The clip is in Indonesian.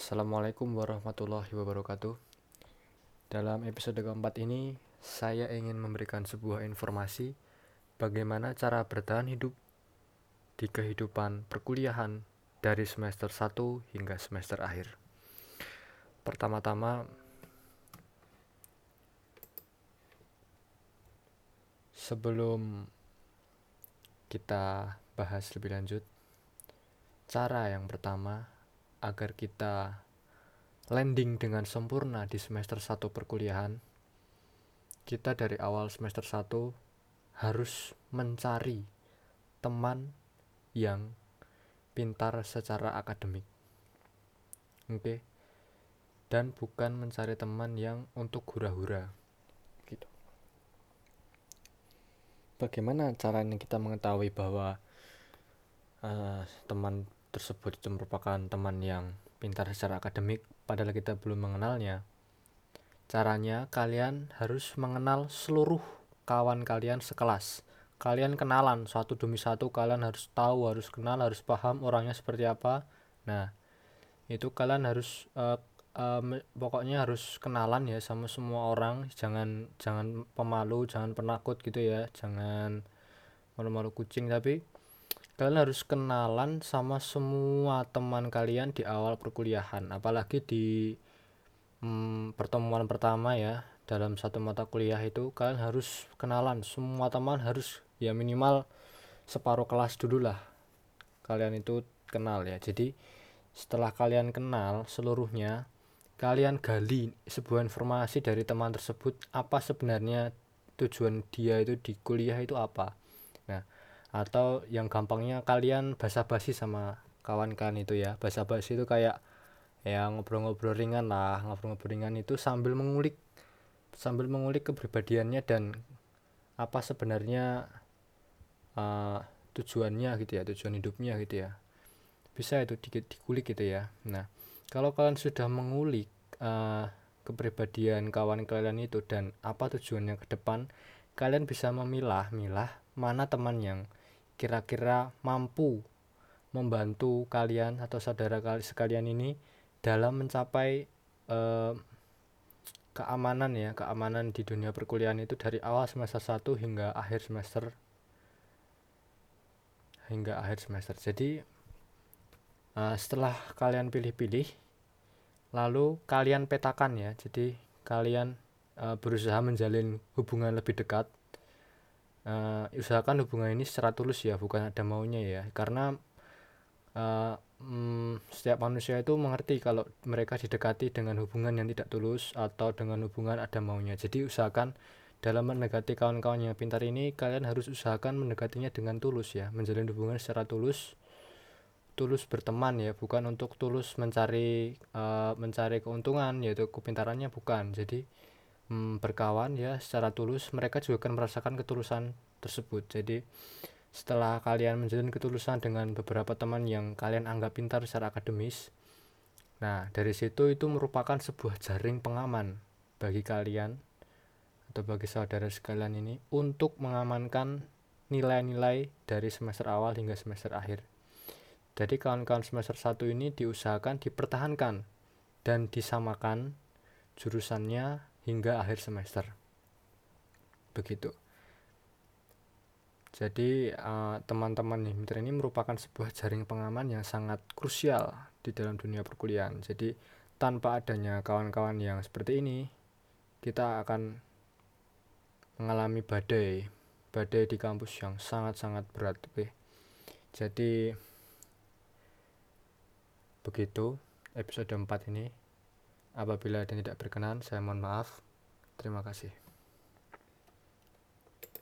Assalamualaikum warahmatullahi wabarakatuh. Dalam episode keempat ini, saya ingin memberikan sebuah informasi bagaimana cara bertahan hidup di kehidupan perkuliahan dari semester 1 hingga semester akhir. Pertama-tama, sebelum kita bahas lebih lanjut, cara yang pertama agar kita landing dengan sempurna di semester 1 perkuliahan, kita dari awal semester 1 harus mencari teman yang pintar secara akademik. Oke. Okay? Dan bukan mencari teman yang untuk hura-hura. Gitu. Bagaimana caranya kita mengetahui bahwa uh, teman tersebut itu merupakan teman yang pintar secara akademik padahal kita belum mengenalnya. Caranya kalian harus mengenal seluruh kawan kalian sekelas. Kalian kenalan satu demi satu kalian harus tahu harus kenal harus paham orangnya seperti apa. Nah itu kalian harus uh, uh, pokoknya harus kenalan ya sama semua orang. Jangan jangan pemalu jangan penakut gitu ya. Jangan malu-malu kucing tapi kalian harus kenalan sama semua teman kalian di awal perkuliahan. Apalagi di hmm, pertemuan pertama ya dalam satu mata kuliah itu kalian harus kenalan. Semua teman harus ya minimal separuh kelas dulu lah kalian itu kenal ya. Jadi setelah kalian kenal seluruhnya kalian gali sebuah informasi dari teman tersebut apa sebenarnya tujuan dia itu di kuliah itu apa atau yang gampangnya kalian basa-basi sama kawan kalian itu ya. Basa-basi itu kayak ya ngobrol-ngobrol ringan lah. Ngobrol-ngobrol ringan itu sambil mengulik sambil mengulik kepribadiannya dan apa sebenarnya uh, tujuannya gitu ya tujuan hidupnya gitu ya. Bisa itu dikit dikulik gitu ya. Nah kalau kalian sudah mengulik uh, kepribadian kawan kalian itu dan apa tujuannya ke depan kalian bisa memilah-milah mana teman yang kira-kira mampu membantu kalian atau saudara kalian sekalian ini dalam mencapai eh, keamanan ya keamanan di dunia perkuliahan itu dari awal semester 1 hingga akhir semester hingga akhir semester. Jadi uh, setelah kalian pilih-pilih lalu kalian petakan ya. Jadi kalian uh, berusaha menjalin hubungan lebih dekat uh, usahakan hubungan ini secara tulus ya bukan ada maunya ya. Karena uh, mm, setiap manusia itu mengerti kalau mereka didekati dengan hubungan yang tidak tulus atau dengan hubungan ada maunya. Jadi usahakan dalam mendekati kawan-kawan yang pintar ini kalian harus usahakan mendekatinya dengan tulus ya. Menjalin hubungan secara tulus tulus berteman ya bukan untuk tulus mencari uh, mencari keuntungan yaitu kepintarannya bukan. Jadi hmm, berkawan ya. Secara tulus mereka juga akan merasakan ketulusan tersebut. Jadi setelah kalian menjalin ketulusan dengan beberapa teman yang kalian anggap pintar secara akademis nah dari situ itu merupakan sebuah jaring pengaman bagi kalian atau bagi saudara sekalian ini untuk mengamankan nilai-nilai dari semester awal hingga semester akhir. Jadi kawan-kawan semester 1 ini diusahakan dipertahankan dan disamakan jurusannya hingga akhir semester. Begitu. Jadi eh, teman-teman nih ini merupakan sebuah jaring pengaman yang sangat krusial di dalam dunia perkuliahan. Jadi tanpa adanya kawan-kawan yang seperti ini, kita akan mengalami badai, badai di kampus yang sangat-sangat berat. Oke. Jadi begitu episode 4 ini. Apabila ada yang tidak berkenan, saya mohon maaf. Terima kasih.